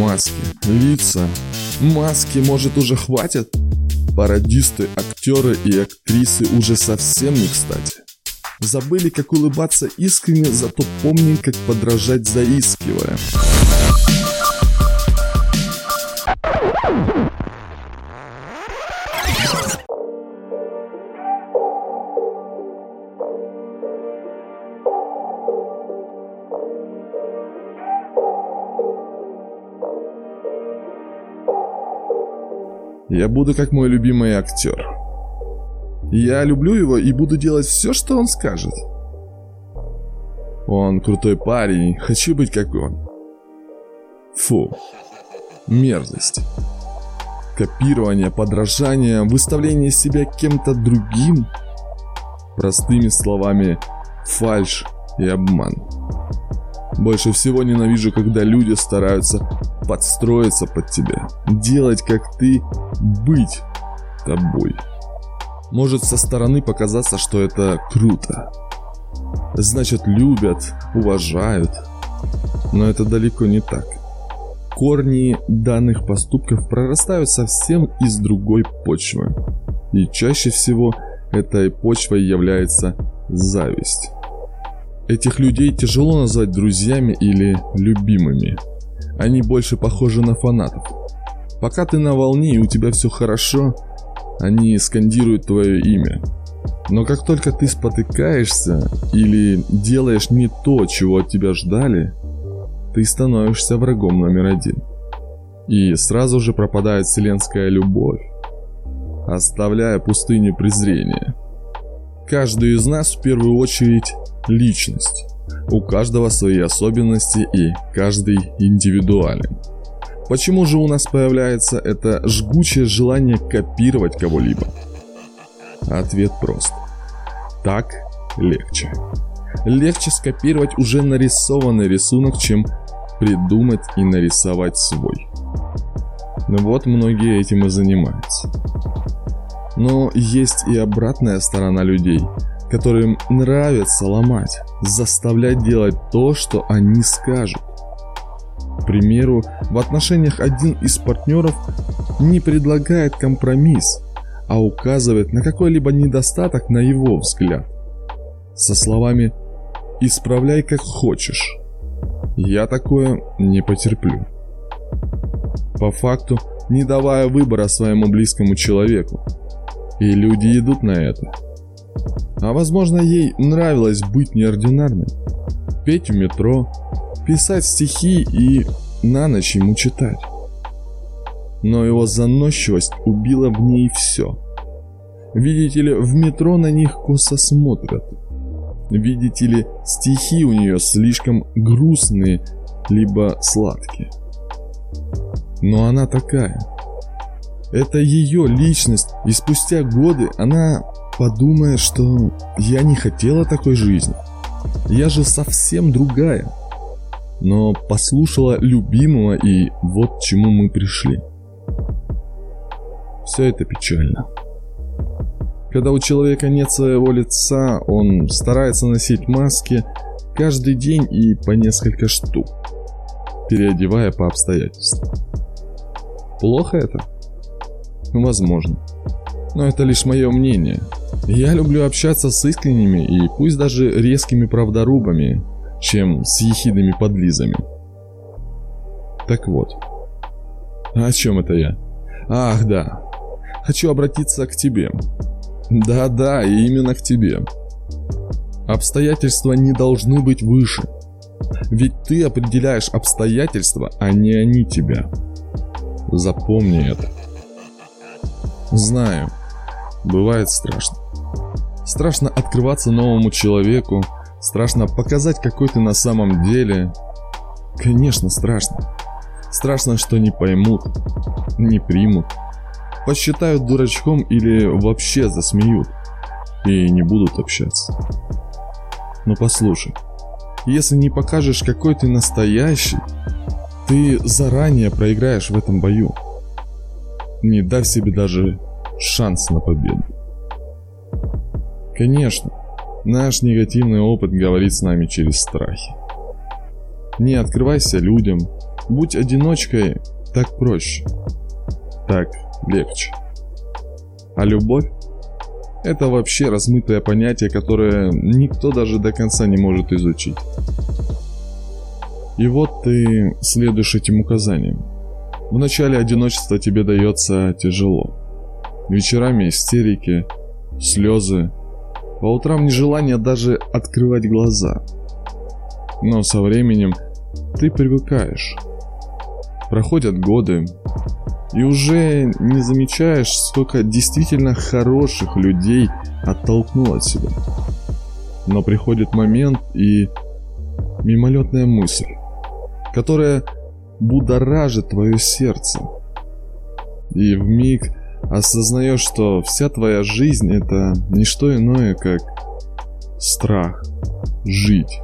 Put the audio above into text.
маски, лица. Маски, может, уже хватит? Пародисты, актеры и актрисы уже совсем не кстати. Забыли, как улыбаться искренне, зато помним, как подражать заискивая. Я буду как мой любимый актер. Я люблю его и буду делать все, что он скажет. Он крутой парень, хочу быть как он. Фу. Мерзость. Копирование, подражание, выставление себя кем-то другим. Простыми словами, фальш и обман. Больше всего ненавижу, когда люди стараются подстроиться под тебя, делать как ты, быть тобой. Может со стороны показаться, что это круто. Значит, любят, уважают. Но это далеко не так. Корни данных поступков прорастают совсем из другой почвы. И чаще всего этой почвой является зависть. Этих людей тяжело назвать друзьями или любимыми. Они больше похожи на фанатов. Пока ты на волне и у тебя все хорошо, они скандируют твое имя. Но как только ты спотыкаешься или делаешь не то, чего от тебя ждали, ты становишься врагом номер один. И сразу же пропадает вселенская любовь, оставляя пустыню презрения. Каждый из нас в первую очередь личность. У каждого свои особенности и каждый индивидуален. Почему же у нас появляется это жгучее желание копировать кого-либо? Ответ прост. Так легче. Легче скопировать уже нарисованный рисунок, чем придумать и нарисовать свой. Вот многие этим и занимаются. Но есть и обратная сторона людей – которым нравится ломать, заставлять делать то, что они скажут. К примеру, в отношениях один из партнеров не предлагает компромисс, а указывает на какой-либо недостаток на его взгляд. Со словами «исправляй как хочешь». Я такое не потерплю. По факту, не давая выбора своему близкому человеку. И люди идут на это. А возможно ей нравилось быть неординарной. Петь в метро, писать стихи и на ночь ему читать. Но его заносчивость убила в ней все. Видите ли, в метро на них косо смотрят. Видите ли, стихи у нее слишком грустные, либо сладкие. Но она такая. Это ее личность, и спустя годы она подумает, что я не хотела такой жизни. Я же совсем другая. Но послушала любимого и вот к чему мы пришли. Все это печально. Когда у человека нет своего лица, он старается носить маски каждый день и по несколько штук, переодевая по обстоятельствам. Плохо это? Возможно. Но это лишь мое мнение. Я люблю общаться с искренними и пусть даже резкими правдорубами, чем с ехидными подлизами. Так вот. О чем это я? Ах, да. Хочу обратиться к тебе. Да-да, именно к тебе. Обстоятельства не должны быть выше. Ведь ты определяешь обстоятельства, а не они тебя. Запомни это. Знаю, бывает страшно. Страшно открываться новому человеку, страшно показать, какой ты на самом деле. Конечно, страшно. Страшно, что не поймут, не примут, посчитают дурачком или вообще засмеют и не будут общаться. Но послушай, если не покажешь, какой ты настоящий, ты заранее проиграешь в этом бою, не дав себе даже шанс на победу. Конечно, наш негативный опыт говорит с нами через страхи. Не открывайся людям, Будь одиночкой, так проще. Так легче. А любовь? Это вообще размытое понятие, которое никто даже до конца не может изучить. И вот ты следуешь этим указаниям. В начале одиночество тебе дается тяжело. Вечерами истерики, слезы, по утрам нежелание даже открывать глаза. Но со временем ты привыкаешь. Проходят годы, и уже не замечаешь, сколько действительно хороших людей оттолкнул от себя. Но приходит момент и мимолетная мысль, которая будоражит твое сердце. И в миг осознаешь, что вся твоя жизнь это не что иное, как страх жить.